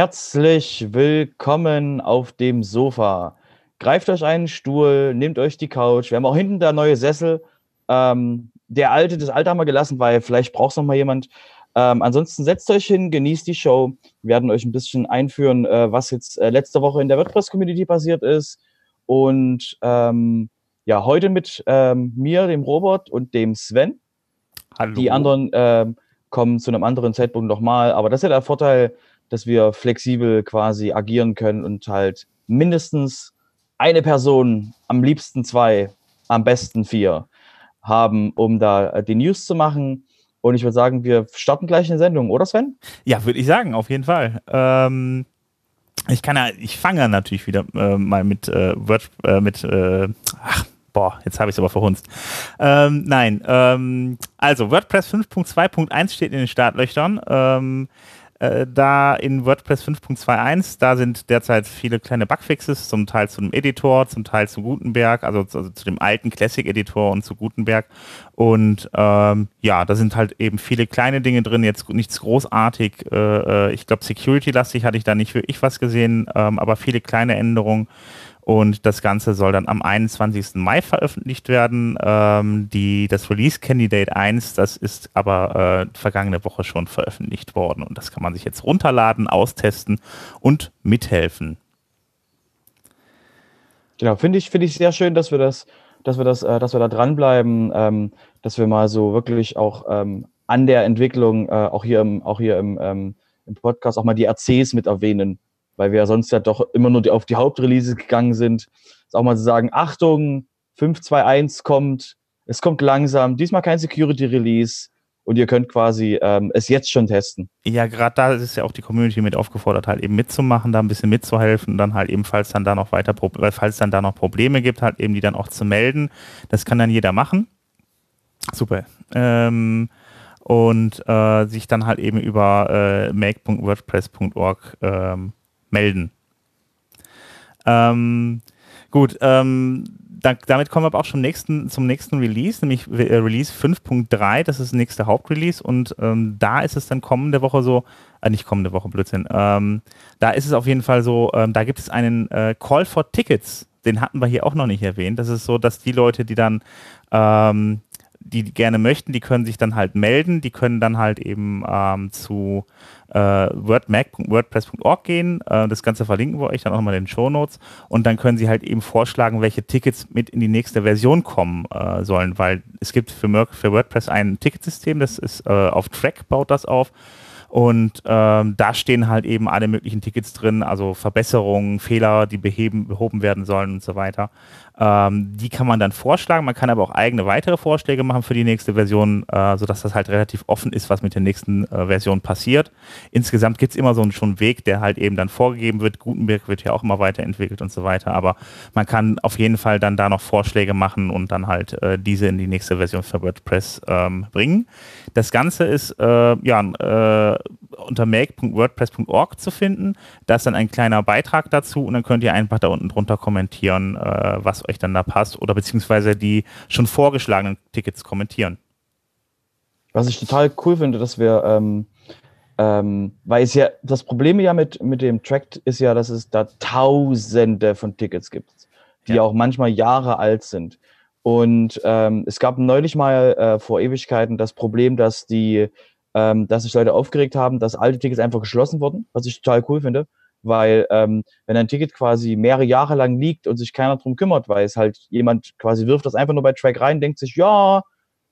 Herzlich willkommen auf dem Sofa. Greift euch einen Stuhl, nehmt euch die Couch. Wir haben auch hinten der neue Sessel. Ähm, der alte, das alte haben wir gelassen, weil vielleicht braucht es noch mal jemand. Ähm, ansonsten setzt euch hin, genießt die Show. Wir werden euch ein bisschen einführen, äh, was jetzt äh, letzte Woche in der WordPress-Community passiert ist. Und ähm, ja, heute mit ähm, mir, dem Robert und dem Sven. Hallo. Die anderen ähm, kommen zu einem anderen Zeitpunkt nochmal. Aber das ist ja der Vorteil, dass wir flexibel quasi agieren können und halt mindestens eine Person, am liebsten zwei, am besten vier haben, um da äh, die News zu machen. Und ich würde sagen, wir starten gleich eine Sendung, oder Sven? Ja, würde ich sagen, auf jeden Fall. Ähm, ich kann ja, ich fange natürlich wieder äh, mal mit äh, Word, äh, mit, äh, ach, boah, jetzt habe ich es aber verhunzt. Ähm, nein, ähm, also WordPress 5.2.1 steht in den Startlöchern. Ähm, äh, da in WordPress 5.21, da sind derzeit viele kleine Bugfixes, zum Teil zum Editor, zum Teil zu Gutenberg, also, also zu dem alten Classic-Editor und zu Gutenberg. Und ähm, ja, da sind halt eben viele kleine Dinge drin, jetzt nichts großartig. Äh, äh ich glaube, Security-lastig hatte ich da nicht wirklich was gesehen, ähm, aber viele kleine Änderungen. Und das Ganze soll dann am 21. Mai veröffentlicht werden. Ähm, die, das Release Candidate 1, das ist aber äh, vergangene Woche schon veröffentlicht worden. Und das kann man sich jetzt runterladen, austesten und mithelfen. Genau, finde ich, finde ich sehr schön, dass wir das, dass wir das, äh, dass wir da dranbleiben, ähm, dass wir mal so wirklich auch ähm, an der Entwicklung, äh, auch hier im, auch hier im, ähm, im Podcast auch mal die RCs mit erwähnen weil wir ja sonst ja doch immer nur die, auf die Hauptreleases gegangen sind. Ist auch mal zu sagen, Achtung, 521 kommt, es kommt langsam, diesmal kein Security-Release und ihr könnt quasi ähm, es jetzt schon testen. Ja, gerade da ist ja auch die Community mit aufgefordert, halt eben mitzumachen, da ein bisschen mitzuhelfen, dann halt eben, falls dann da noch weiter, falls dann da noch Probleme gibt, halt eben die dann auch zu melden. Das kann dann jeder machen. Super. Ähm, und äh, sich dann halt eben über äh, make.wordpress.org ähm, melden. Ähm, gut, ähm, da, damit kommen wir aber auch schon nächsten, zum nächsten Release, nämlich äh, Release 5.3, das ist das nächste Hauptrelease und ähm, da ist es dann kommende Woche so, äh, nicht kommende Woche, Blödsinn, ähm, da ist es auf jeden Fall so, ähm, da gibt es einen äh, Call for Tickets, den hatten wir hier auch noch nicht erwähnt. Das ist so, dass die Leute, die dann ähm, die gerne möchten, die können sich dann halt melden, die können dann halt eben ähm, zu äh, wordmac.wordpress.org gehen. Äh, das Ganze verlinken wir euch dann auch mal in den Show Notes und dann können sie halt eben vorschlagen, welche Tickets mit in die nächste Version kommen äh, sollen, weil es gibt für, für WordPress ein Ticketsystem, das ist äh, auf Track, baut das auf und ähm, da stehen halt eben alle möglichen Tickets drin, also Verbesserungen, Fehler, die beheben, behoben werden sollen und so weiter. Ähm, die kann man dann vorschlagen. Man kann aber auch eigene weitere Vorschläge machen für die nächste Version, äh, sodass das halt relativ offen ist, was mit der nächsten äh, Version passiert. Insgesamt gibt es immer so einen schon Weg, der halt eben dann vorgegeben wird. Gutenberg wird ja auch immer weiterentwickelt und so weiter. Aber man kann auf jeden Fall dann da noch Vorschläge machen und dann halt äh, diese in die nächste Version für WordPress ähm, bringen. Das Ganze ist äh, ja äh, unter make.wordpress.org zu finden. Da ist dann ein kleiner Beitrag dazu und dann könnt ihr einfach da unten drunter kommentieren, äh, was euch dann da passt oder beziehungsweise die schon vorgeschlagenen Tickets kommentieren. Was ich total cool finde, dass wir, ähm, ähm, weil es ja, das Problem ja mit, mit dem Track ist ja, dass es da tausende von Tickets gibt, die ja. auch manchmal Jahre alt sind. Und ähm, es gab neulich mal äh, vor Ewigkeiten das Problem, dass die, ähm, dass sich Leute aufgeregt haben, dass alte Tickets einfach geschlossen wurden, was ich total cool finde weil ähm, wenn ein Ticket quasi mehrere Jahre lang liegt und sich keiner drum kümmert, weil es halt jemand quasi wirft das einfach nur bei Track rein, denkt sich, ja,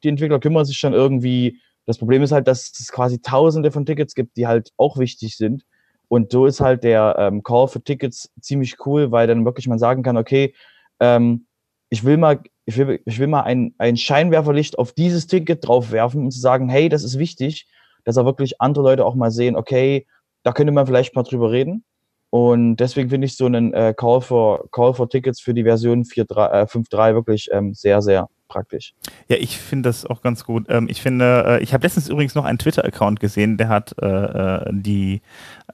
die Entwickler kümmern sich schon irgendwie. Das Problem ist halt, dass es quasi Tausende von Tickets gibt, die halt auch wichtig sind. Und so ist halt der ähm, Call für Tickets ziemlich cool, weil dann wirklich man sagen kann, okay, ähm, ich will mal, ich will, ich will mal ein, ein Scheinwerferlicht auf dieses Ticket drauf werfen und zu sagen, hey, das ist wichtig, dass auch wirklich andere Leute auch mal sehen, okay, da könnte man vielleicht mal drüber reden. Und deswegen finde ich so einen äh, Call, for, Call for Tickets für die Version 5.3 äh, wirklich ähm, sehr, sehr praktisch. Ja, ich finde das auch ganz gut. Ähm, ich finde, äh, ich habe letztens übrigens noch einen Twitter-Account gesehen, der hat äh, äh die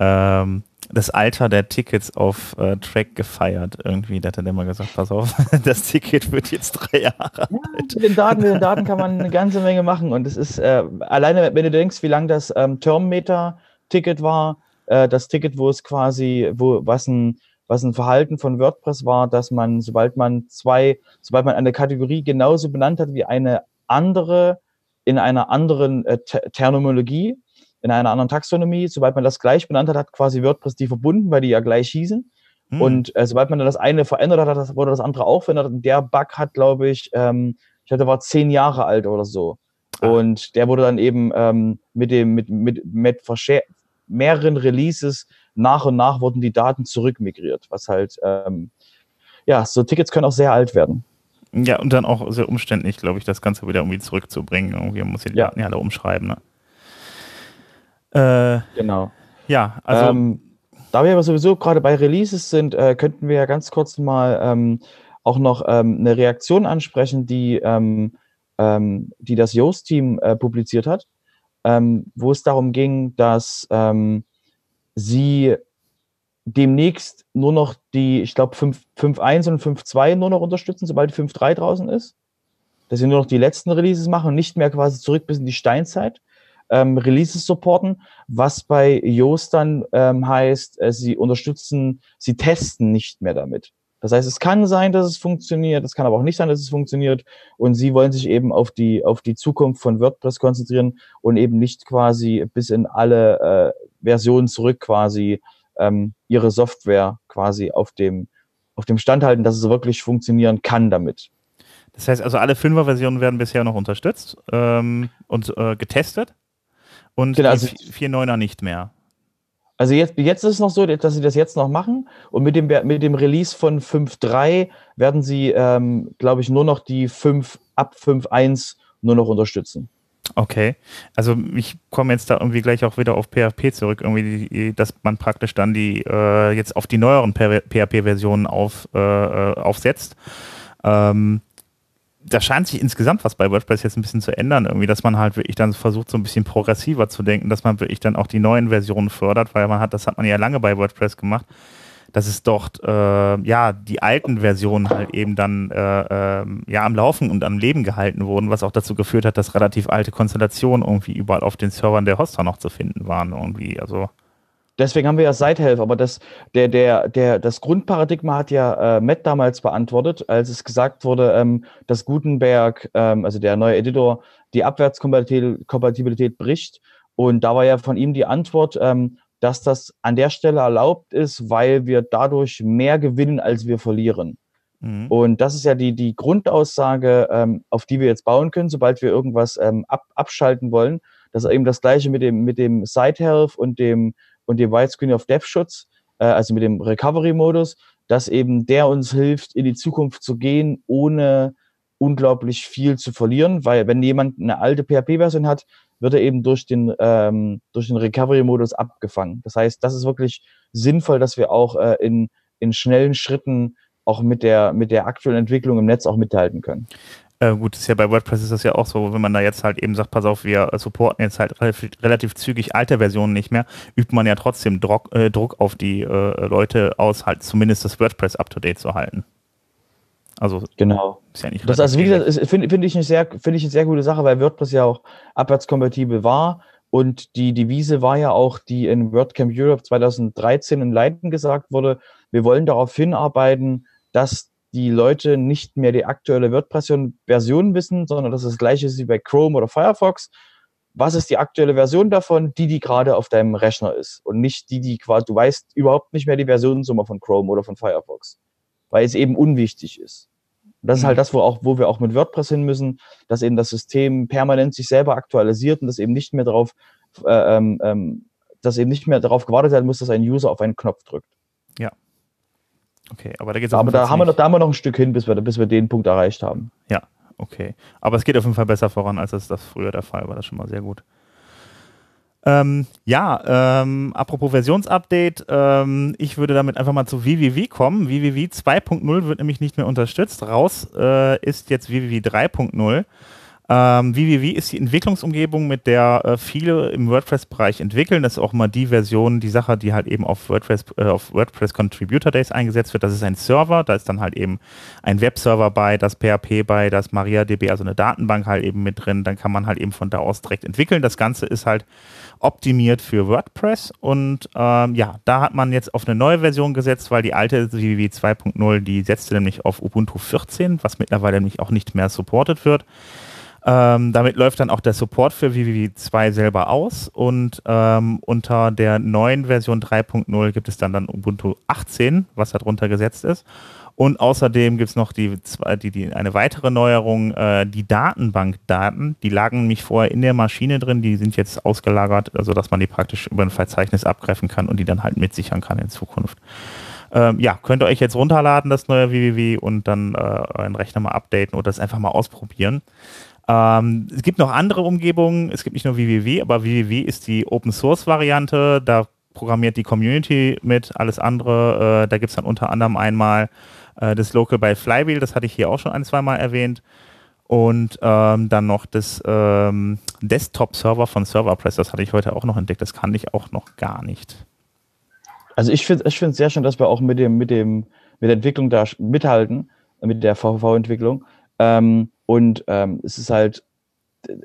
ähm, das Alter der Tickets auf äh, Track gefeiert irgendwie. Da hat er dann mal gesagt, pass auf, das Ticket wird jetzt drei Jahre alt. Ja, mit, den Daten, mit den Daten kann man eine ganze Menge machen. Und es ist, äh, alleine wenn du denkst, wie lang das ähm, Termmeter-Ticket war, äh, das Ticket, wo es quasi, wo was ein was ein Verhalten von WordPress war, dass man, sobald man zwei, sobald man eine Kategorie genauso benannt hat wie eine andere in einer anderen äh, Terminologie, in einer anderen Taxonomie, sobald man das gleich benannt hat, hat quasi WordPress die verbunden, weil die ja gleich hießen. Hm. Und äh, sobald man dann das eine verändert hat, das, wurde das andere auch verändert. Und der Bug hat, glaube ich, ähm, ich hatte, war zehn Jahre alt oder so. Ah. Und der wurde dann eben ähm, mit dem, mit, mit, mit mehreren Releases nach und nach wurden die Daten zurückmigriert, was halt, ähm, ja, so Tickets können auch sehr alt werden. Ja, und dann auch sehr umständlich, glaube ich, das Ganze wieder irgendwie zurückzubringen. Irgendwie muss die ja. Daten ja alle umschreiben. Ne? Äh, genau. Ja, also. Ähm, da wir aber sowieso gerade bei Releases sind, äh, könnten wir ja ganz kurz mal ähm, auch noch ähm, eine Reaktion ansprechen, die, ähm, ähm, die das Yoast-Team äh, publiziert hat, ähm, wo es darum ging, dass ähm, sie demnächst nur noch die, ich glaube, 5.1 und 5.2 nur noch unterstützen, sobald 5.3 draußen ist. Dass sie nur noch die letzten Releases machen und nicht mehr quasi zurück bis in die Steinzeit ähm, Releases supporten, was bei Yoast dann ähm, heißt, äh, sie unterstützen, sie testen nicht mehr damit. Das heißt, es kann sein, dass es funktioniert, es kann aber auch nicht sein, dass es funktioniert. Und sie wollen sich eben auf die, auf die Zukunft von WordPress konzentrieren und eben nicht quasi bis in alle äh, Versionen zurück quasi ähm, ihre Software quasi auf dem, auf dem Stand halten, dass es wirklich funktionieren kann damit. Das heißt also, alle Fünfer-Versionen werden bisher noch unterstützt ähm, und äh, getestet und genau, also, die 4.9er nicht mehr. Also jetzt, jetzt ist es noch so, dass sie das jetzt noch machen und mit dem, mit dem Release von 5.3 werden sie, ähm, glaube ich, nur noch die 5 ab 5.1 nur noch unterstützen. Okay, also ich komme jetzt da irgendwie gleich auch wieder auf PHP zurück, irgendwie, die, dass man praktisch dann die äh, jetzt auf die neueren PHP-Versionen auf, äh, äh, aufsetzt. Ähm, da scheint sich insgesamt was bei WordPress jetzt ein bisschen zu ändern, irgendwie, dass man halt wirklich dann versucht, so ein bisschen progressiver zu denken, dass man wirklich dann auch die neuen Versionen fördert, weil man hat, das hat man ja lange bei WordPress gemacht, dass es dort äh, ja die alten Versionen halt eben dann äh, äh, ja am Laufen und am Leben gehalten wurden, was auch dazu geführt hat, dass relativ alte Konstellationen irgendwie überall auf den Servern der Hoster noch zu finden waren irgendwie. Also Deswegen haben wir ja Sitehelp, aber das, der, der, der, das Grundparadigma hat ja äh, Matt damals beantwortet, als es gesagt wurde, ähm, dass Gutenberg, ähm, also der neue Editor, die Abwärtskompatibilität bricht. Und da war ja von ihm die Antwort, ähm, dass das an der Stelle erlaubt ist, weil wir dadurch mehr gewinnen, als wir verlieren. Mhm. Und das ist ja die, die Grundaussage, ähm, auf die wir jetzt bauen können, sobald wir irgendwas ähm, ab, abschalten wollen. Das ist eben das gleiche mit dem, mit dem Site und dem und dem Widescreen of Depth Schutz, äh, also mit dem Recovery-Modus, dass eben der uns hilft, in die Zukunft zu gehen, ohne unglaublich viel zu verlieren, weil wenn jemand eine alte PHP-Version hat, wird er eben durch den, ähm, durch den Recovery-Modus abgefangen. Das heißt, das ist wirklich sinnvoll, dass wir auch äh, in, in schnellen Schritten auch mit der, mit der aktuellen Entwicklung im Netz auch mithalten können. Äh, gut, ist ja bei WordPress ist das ja auch so, wenn man da jetzt halt eben sagt, pass auf, wir supporten jetzt halt relativ, relativ zügig alte Versionen nicht mehr, übt man ja trotzdem Druck, äh, Druck auf die äh, Leute aus, halt zumindest das WordPress up to date zu halten. Also genau. Ist ja nicht das also wie gesagt, finde find ich, eine sehr, find ich eine sehr gute Sache, weil WordPress ja auch abwärtskompatibel war und die Devise war ja auch, die in WordCamp Europe 2013 in Leiden gesagt wurde, wir wollen darauf hinarbeiten, dass die Leute nicht mehr die aktuelle WordPress-Version wissen, sondern das ist das gleiche wie bei Chrome oder Firefox. Was ist die aktuelle Version davon? Die, die gerade auf deinem Rechner ist. Und nicht die, die quasi, du weißt überhaupt nicht mehr die Versionsnummer von Chrome oder von Firefox. Weil es eben unwichtig ist. Und das ist halt mhm. das, wo, auch, wo wir auch mit WordPress hin müssen, dass eben das System permanent sich selber aktualisiert und dass eben nicht mehr darauf, äh, ähm, ähm dass eben nicht mehr darauf gewartet werden muss, dass ein User auf einen Knopf drückt. Ja, Okay, aber da geht's Aber da haben, wir noch, da haben wir noch ein Stück hin, bis wir, bis wir den Punkt erreicht haben. Ja, okay. Aber es geht auf jeden Fall besser voran, als das, das früher der Fall war. Das ist schon mal sehr gut. Ähm, ja, ähm, apropos Versionsupdate, ähm, ich würde damit einfach mal zu VVV kommen. VVV 2.0 wird nämlich nicht mehr unterstützt. Raus äh, ist jetzt VVV 3.0. Ähm, VVV ist die Entwicklungsumgebung, mit der äh, viele im WordPress-Bereich entwickeln. Das ist auch mal die Version, die Sache, die halt eben auf WordPress, äh, auf WordPress Contributor Days eingesetzt wird. Das ist ein Server, da ist dann halt eben ein Webserver bei, das PHP bei, das MariaDB, also eine Datenbank halt eben mit drin. Dann kann man halt eben von da aus direkt entwickeln. Das Ganze ist halt optimiert für WordPress und ähm, ja, da hat man jetzt auf eine neue Version gesetzt, weil die alte VVV 2.0, die setzte nämlich auf Ubuntu 14, was mittlerweile nämlich auch nicht mehr supported wird. Ähm, damit läuft dann auch der Support für VVV 2 selber aus und ähm, unter der neuen Version 3.0 gibt es dann, dann Ubuntu 18, was darunter gesetzt ist. Und außerdem gibt es noch die, die, die, eine weitere Neuerung, äh, die Datenbankdaten. Die lagen nämlich vorher in der Maschine drin, die sind jetzt ausgelagert, sodass man die praktisch über ein Verzeichnis abgreifen kann und die dann halt mitsichern kann in Zukunft. Ähm, ja, könnt ihr euch jetzt runterladen, das neue WWW, und dann äh, euren Rechner mal updaten oder das einfach mal ausprobieren. Ähm, es gibt noch andere Umgebungen. Es gibt nicht nur WWW, aber WWW ist die Open Source Variante. Da programmiert die Community mit, alles andere. Äh, da gibt es dann unter anderem einmal äh, das Local by Flywheel, das hatte ich hier auch schon ein, zwei Mal erwähnt. Und ähm, dann noch das ähm, Desktop-Server von Serverpress, das hatte ich heute auch noch entdeckt. Das kann ich auch noch gar nicht. Also ich finde es ich sehr schön, dass wir auch mit dem, mit dem, mit der Entwicklung da mithalten, mit der VVV-Entwicklung. Ähm, und ähm, es ist halt,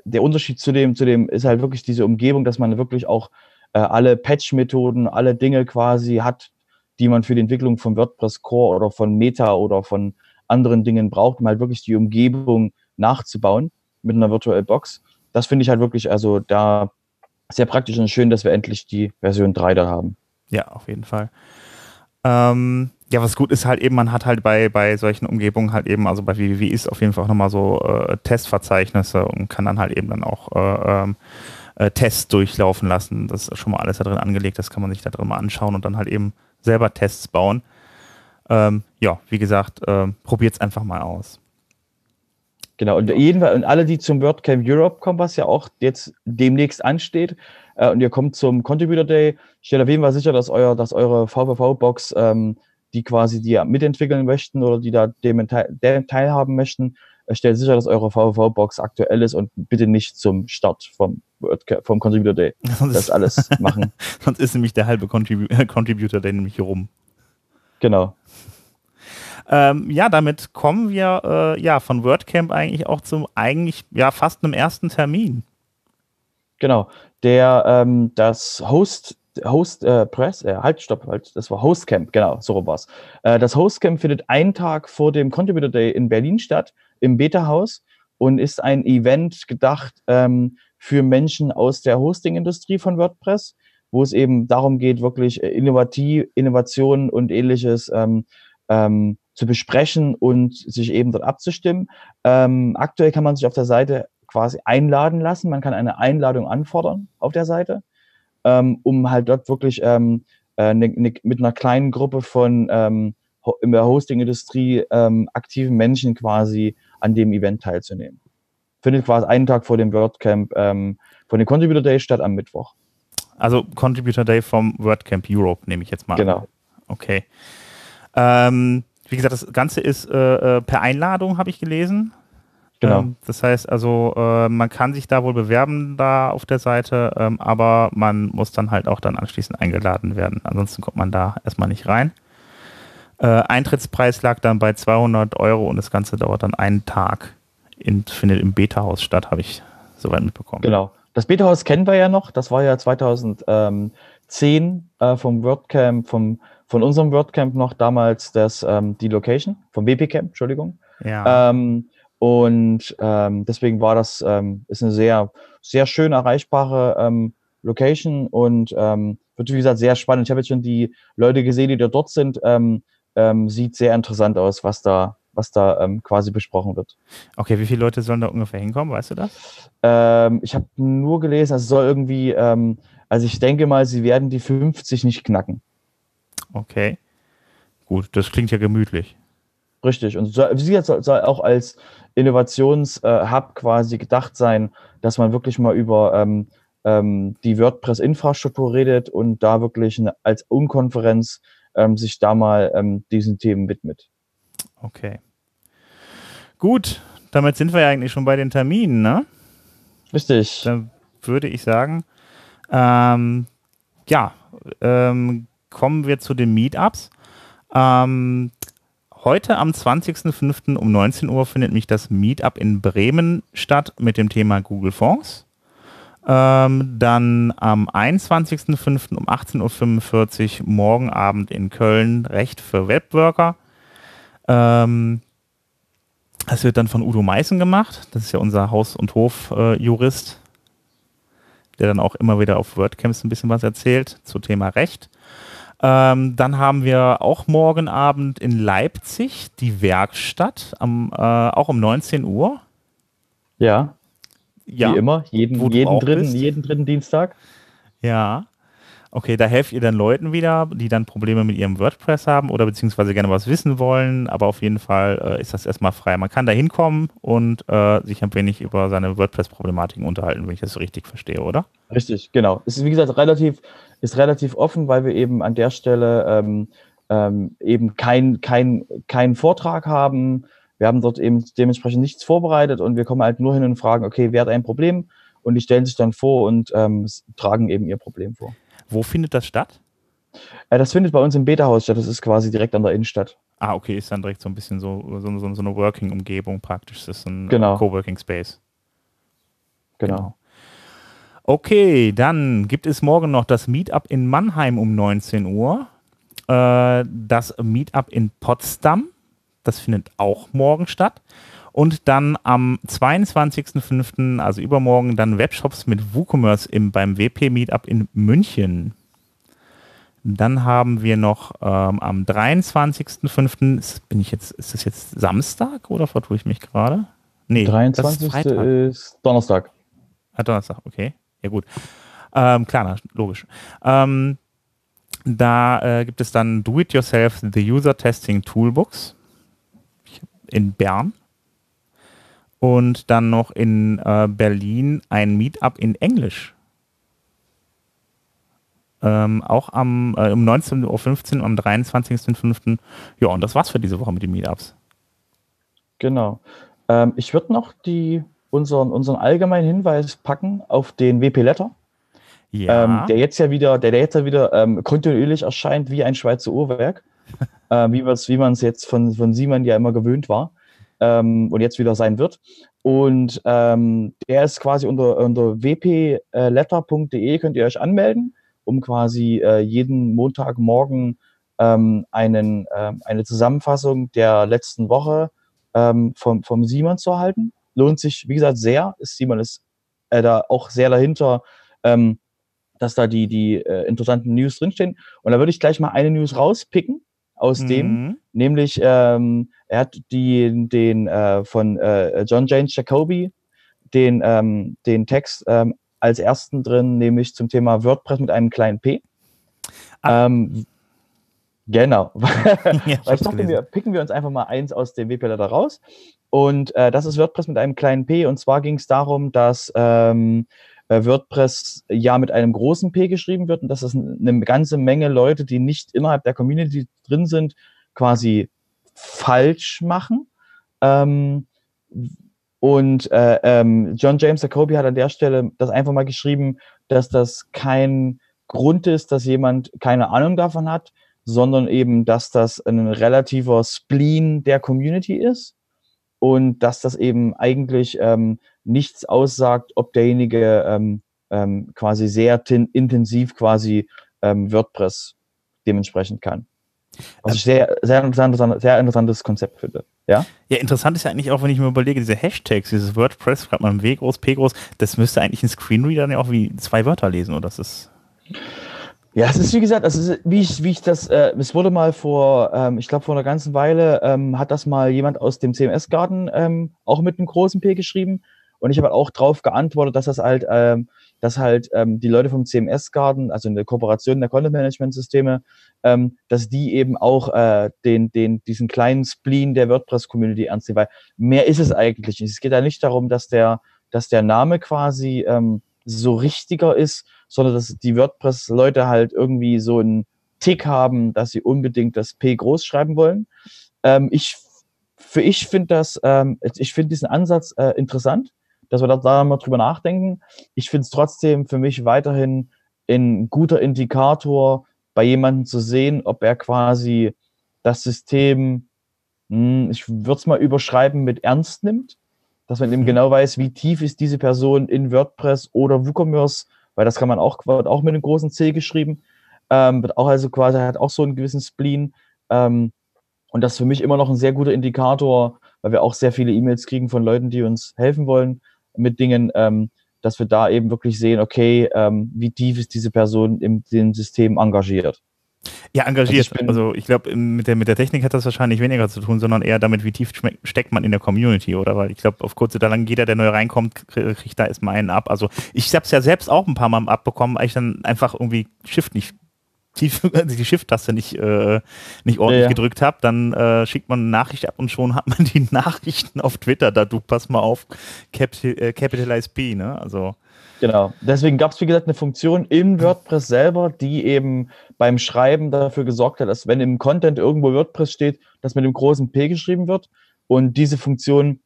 der Unterschied zu dem, zu dem ist halt wirklich diese Umgebung, dass man wirklich auch äh, alle Patch-Methoden, alle Dinge quasi hat, die man für die Entwicklung von WordPress Core oder von Meta oder von anderen Dingen braucht, um halt wirklich die Umgebung nachzubauen mit einer Virtual Box. Das finde ich halt wirklich, also da sehr praktisch und schön, dass wir endlich die Version 3 da haben. Ja, auf jeden Fall. Ähm, ja, was gut ist halt eben, man hat halt bei, bei solchen Umgebungen halt eben, also bei WWW ist auf jeden Fall auch nochmal so äh, Testverzeichnisse und kann dann halt eben dann auch äh, ähm, äh, Tests durchlaufen lassen. Das ist schon mal alles da drin angelegt, das kann man sich da drin mal anschauen und dann halt eben selber Tests bauen. Ähm, ja, wie gesagt, äh, probiert es einfach mal aus. Genau, und jedenfalls, und alle, die zum WordCamp Europe kommen, was ja auch jetzt demnächst ansteht, äh, und ihr kommt zum Contributor Day, stellt auf jeden Fall sicher, dass, euer, dass eure VVV-Box ähm, die quasi die mitentwickeln möchten oder die da dem teil, teilhaben möchten, äh, stellt sicher, dass eure VVV-Box aktuell ist und bitte nicht zum Start vom, vom Contributor Day das alles machen. Sonst ist nämlich der halbe Contribu Contributor Day nämlich hier rum. Genau. Ähm, ja, damit kommen wir äh, ja von WordCamp eigentlich auch zum eigentlich ja fast einem ersten Termin. Genau, der ähm, das Host Host äh, Press, äh, halt, stopp, halt, das war Hostcamp, genau, so war's. Äh, das Hostcamp findet einen Tag vor dem Contributor Day in Berlin statt, im Beta-Haus und ist ein Event gedacht ähm, für Menschen aus der Hosting-Industrie von WordPress, wo es eben darum geht, wirklich äh, innovativ, Innovationen und ähnliches ähm, ähm, zu besprechen und sich eben dort abzustimmen. Ähm, aktuell kann man sich auf der Seite quasi einladen lassen. Man kann eine Einladung anfordern auf der Seite ähm, um halt dort wirklich ähm, äh, ne, ne, mit einer kleinen Gruppe von ähm, in der Hosting-Industrie ähm, aktiven Menschen quasi an dem Event teilzunehmen. Findet quasi einen Tag vor dem WordCamp ähm, von dem Contributor Day statt am Mittwoch. Also Contributor Day vom WordCamp Europe, nehme ich jetzt mal genau. an. Genau. Okay. Ähm, wie gesagt, das Ganze ist äh, äh per Einladung, habe ich gelesen. Genau. Ähm, das heißt also, äh, man kann sich da wohl bewerben da auf der Seite, ähm, aber man muss dann halt auch dann anschließend eingeladen werden. Ansonsten kommt man da erstmal nicht rein. Äh, Eintrittspreis lag dann bei 200 Euro und das Ganze dauert dann einen Tag. In, findet im Beta-Haus statt, habe ich soweit mitbekommen. Genau. Das Beta-Haus kennen wir ja noch. Das war ja 2010 äh, vom WordCamp, vom, von unserem WordCamp noch damals das, ähm, die Location, vom WP-Camp, Entschuldigung. Ja. Ähm, und ähm, deswegen war das ähm, ist eine sehr, sehr schön erreichbare ähm, Location und ähm, wird, wie gesagt, sehr spannend. Ich habe jetzt schon die Leute gesehen, die da dort sind. Ähm, ähm, sieht sehr interessant aus, was da, was da ähm, quasi besprochen wird. Okay, wie viele Leute sollen da ungefähr hinkommen, weißt du das? Ähm, ich habe nur gelesen, es soll irgendwie, ähm, also ich denke mal, sie werden die 50 nicht knacken. Okay. Gut, das klingt ja gemütlich. Richtig. Und soll, sie soll, soll auch als Innovationshub äh, quasi gedacht sein, dass man wirklich mal über ähm, ähm, die WordPress-Infrastruktur redet und da wirklich eine, als Unkonferenz ähm, sich da mal ähm, diesen Themen widmet. Okay. Gut, damit sind wir ja eigentlich schon bei den Terminen, ne? Richtig. Dann würde ich sagen, ähm, ja, ähm, kommen wir zu den Meetups. Ähm, heute am 20.05. um 19 Uhr findet mich das Meetup in Bremen statt mit dem Thema Google Fonds. Ähm, dann am 21.05. um 18.45 Uhr morgen Abend in Köln Recht für Webworker. Ähm, das wird dann von Udo Meißen gemacht. Das ist ja unser Haus- und Hof-Jurist, äh, der dann auch immer wieder auf WordCamps ein bisschen was erzählt zu Thema Recht. Ähm, dann haben wir auch morgen Abend in Leipzig die Werkstatt, am, äh, auch um 19 Uhr. Ja. Ja. Wie immer, jeden, jeden, dritten, jeden dritten Dienstag. Ja. Okay, da helft ihr dann Leuten wieder, die dann Probleme mit ihrem WordPress haben oder beziehungsweise gerne was wissen wollen, aber auf jeden Fall äh, ist das erstmal frei. Man kann da hinkommen und äh, sich ein wenig über seine WordPress-Problematiken unterhalten, wenn ich das richtig verstehe, oder? Richtig, genau. Es ist wie gesagt relativ, ist relativ offen, weil wir eben an der Stelle ähm, ähm, eben keinen kein, kein Vortrag haben, wir haben dort eben dementsprechend nichts vorbereitet und wir kommen halt nur hin und fragen, okay, wer hat ein Problem? Und die stellen sich dann vor und ähm, tragen eben ihr Problem vor. Wo findet das statt? Äh, das findet bei uns im Beta-Haus statt. Das ist quasi direkt an der Innenstadt. Ah, okay, ist dann direkt so ein bisschen so, so, so, so eine Working-Umgebung praktisch. Das ist ein genau. Coworking-Space. Genau. genau. Okay, dann gibt es morgen noch das Meetup in Mannheim um 19 Uhr. Äh, das Meetup in Potsdam das findet auch morgen statt. Und dann am 22.05., also übermorgen, dann Webshops mit WooCommerce im, beim WP Meetup in München. Dann haben wir noch ähm, am 23.05. bin ich jetzt, ist das jetzt Samstag oder vertue ich mich gerade? Nee, 23. Ist, ist, Donnerstag. Ah, Donnerstag, okay. Ja, gut. Ähm, klar, logisch. Ähm, da äh, gibt es dann Do-It-Yourself The User Testing Toolbox in Bern und dann noch in äh, Berlin ein Meetup in Englisch. Ähm, auch am, äh, um 19.15 Uhr am 23.05. Ja, und das war's für diese Woche mit den Meetups. Genau. Ähm, ich würde noch die, unseren, unseren allgemeinen Hinweis packen auf den WP-Letter. Ja. Ähm, der jetzt ja wieder, der, der jetzt ja wieder ähm, kontinuierlich erscheint wie ein Schweizer Uhrwerk äh, wie, wie man es jetzt von, von Simon ja immer gewöhnt war ähm, und jetzt wieder sein wird. Und ähm, der ist quasi unter, unter wpletter.de könnt ihr euch anmelden, um quasi äh, jeden Montagmorgen ähm, einen, äh, eine Zusammenfassung der letzten Woche ähm, vom, vom Simon zu erhalten. Lohnt sich, wie gesagt, sehr. Simon ist äh, da auch sehr dahinter, ähm, dass da die, die äh, interessanten News drinstehen. Und da würde ich gleich mal eine News rauspicken aus mhm. dem, nämlich ähm, er hat die, den äh, von äh, John James Jacoby den, ähm, den Text ähm, als ersten drin, nämlich zum Thema WordPress mit einem kleinen P. Ähm, genau. ja, ich dachte, wir picken wir uns einfach mal eins aus dem WP da raus. Und äh, das ist WordPress mit einem kleinen P. Und zwar ging es darum, dass ähm, äh, WordPress ja mit einem großen P geschrieben wird und dass es eine ganze Menge Leute, die nicht innerhalb der Community drin sind, quasi falsch machen. Ähm, und äh, ähm, John James Jacoby hat an der Stelle das einfach mal geschrieben, dass das kein Grund ist, dass jemand keine Ahnung davon hat, sondern eben, dass das ein relativer Spleen der Community ist und dass das eben eigentlich ähm, nichts aussagt, ob derjenige ähm, ähm, quasi sehr intensiv quasi ähm, WordPress dementsprechend kann. Was ich sehr, sehr, interessant, sehr interessantes Konzept finde. Ja? ja, interessant ist ja eigentlich auch, wenn ich mir überlege, diese Hashtags, dieses WordPress, schreibt man W groß, P groß, das müsste eigentlich ein Screenreader ja auch wie zwei Wörter lesen, oder das ist. Ja, es ist wie gesagt, es ist, wie ich, wie ich das, äh, es wurde mal vor, ähm, ich glaube vor einer ganzen Weile, ähm, hat das mal jemand aus dem CMS-Garten ähm, auch mit einem großen P geschrieben. Und ich habe halt auch drauf geantwortet, dass das halt, ähm, dass halt ähm, die Leute vom CMS-Garten, also in der Kooperation der Content-Management-Systeme, ähm, dass die eben auch äh, den, den, diesen kleinen Spleen der WordPress-Community ernst nehmen, weil mehr ist es eigentlich nicht. Es geht ja nicht darum, dass der, dass der Name quasi ähm, so richtiger ist, sondern dass die WordPress-Leute halt irgendwie so einen Tick haben, dass sie unbedingt das P groß schreiben wollen. Ähm, ich für ich finde das, ähm, ich finde diesen Ansatz äh, interessant, dass wir da, mal drüber nachdenken. Ich finde es trotzdem für mich weiterhin ein guter Indikator, bei jemandem zu sehen, ob er quasi das System, hm, ich würde es mal überschreiben, mit ernst nimmt, dass man eben mhm. genau weiß, wie tief ist diese Person in WordPress oder WooCommerce, weil das kann man auch, wird auch mit einem großen C geschrieben, ähm, wird auch also quasi, hat auch so einen gewissen Spleen. Ähm, und das ist für mich immer noch ein sehr guter Indikator, weil wir auch sehr viele E-Mails kriegen von Leuten, die uns helfen wollen mit Dingen, ähm, dass wir da eben wirklich sehen, okay, ähm, wie tief ist diese Person im dem System engagiert. Ja, engagiert. Also ich, also ich glaube, mit der, mit der Technik hat das wahrscheinlich weniger zu tun, sondern eher damit, wie tief steckt man in der Community, oder? Weil ich glaube, auf kurze oder lang, jeder, der neu reinkommt, kriegt da erstmal einen ab. Also ich habe es ja selbst auch ein paar Mal abbekommen, weil ich dann einfach irgendwie Shift nicht die Shift-Taste nicht, äh, nicht ordentlich ja, ja. gedrückt habe, dann äh, schickt man eine Nachricht ab und schon hat man die Nachrichten auf Twitter, da du pass mal auf, Capital, äh, Capitalize P, ne? Also. Genau. Deswegen gab es, wie gesagt, eine Funktion im WordPress selber, die eben beim Schreiben dafür gesorgt hat, dass wenn im Content irgendwo WordPress steht, dass mit dem großen P geschrieben wird. Und diese Funktion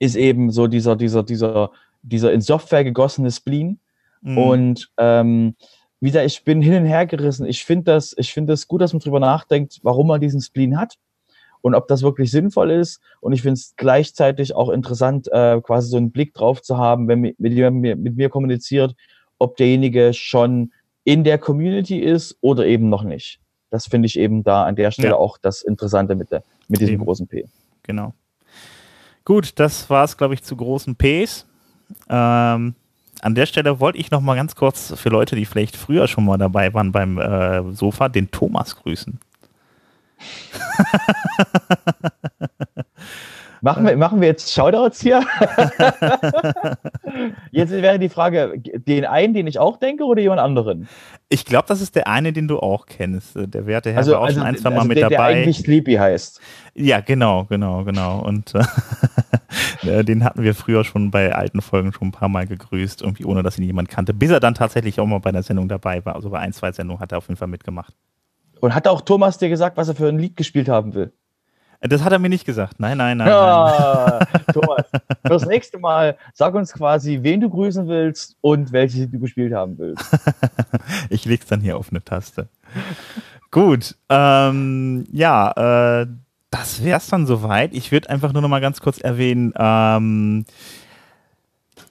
ist eben so dieser, dieser, dieser, dieser in Software gegossene Spleen. Mhm. Und ähm, wieder, ich bin hin und her gerissen. Ich finde das, ich finde es gut, dass man drüber nachdenkt, warum man diesen Spleen hat und ob das wirklich sinnvoll ist. Und ich finde es gleichzeitig auch interessant, äh, quasi so einen Blick drauf zu haben, wenn mit, mit, mit mir kommuniziert, ob derjenige schon in der Community ist oder eben noch nicht. Das finde ich eben da an der Stelle ja. auch das Interessante mit, der, mit diesem eben. großen P. Genau. Gut, das war es, glaube ich, zu großen Ps. Ähm, an der Stelle wollte ich noch mal ganz kurz für Leute, die vielleicht früher schon mal dabei waren beim äh, Sofa, den Thomas grüßen. Machen wir, machen wir jetzt Shoutouts hier? jetzt wäre die Frage, den einen, den ich auch denke, oder jemand anderen? Ich glaube, das ist der eine, den du auch kennst. Der werte Herr also, war auch also, schon ein, zwei Mal also mit der, dabei. Der eigentlich Sleepy heißt. Ja, genau, genau, genau. Und äh, den hatten wir früher schon bei alten Folgen schon ein paar Mal gegrüßt, irgendwie ohne, dass ihn jemand kannte. Bis er dann tatsächlich auch mal bei der Sendung dabei war. Also bei ein, zwei Sendungen hat er auf jeden Fall mitgemacht. Und hat auch Thomas dir gesagt, was er für ein Lied gespielt haben will? Das hat er mir nicht gesagt. Nein, nein, nein. Ja, nein. Thomas, das nächste Mal sag uns quasi, wen du grüßen willst und welche du gespielt haben willst. ich leg's dann hier auf eine Taste. Gut, ähm, ja, äh, das wär's dann soweit. Ich würde einfach nur noch mal ganz kurz erwähnen, ähm,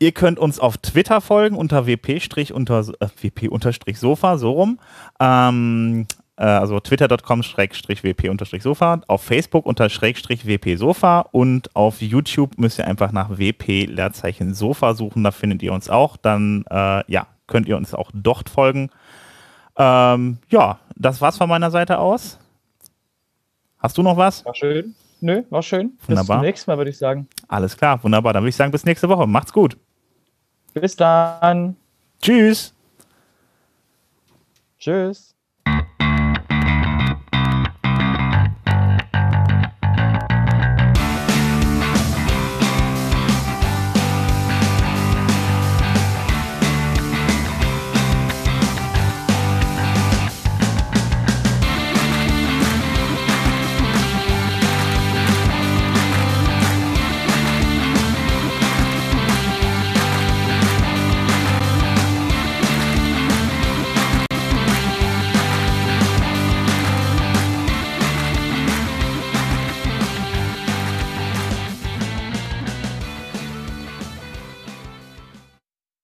Ihr könnt uns auf Twitter folgen unter wp unter äh, wp so rum. Ähm, äh, also twitter.com-wp-sofa, auf Facebook unter wp-sofa und auf YouTube müsst ihr einfach nach wp-leerzeichen Sofa suchen, da findet ihr uns auch. Dann äh, ja, könnt ihr uns auch dort folgen. Ähm, ja, das war's von meiner Seite aus. Hast du noch was? War schön. Nö, war schön. Wunderbar. Bis zum nächsten Mal, würde ich sagen. Alles klar, wunderbar. Dann würde ich sagen, bis nächste Woche. Macht's gut. Bis dann. Tschüss. Tschüss.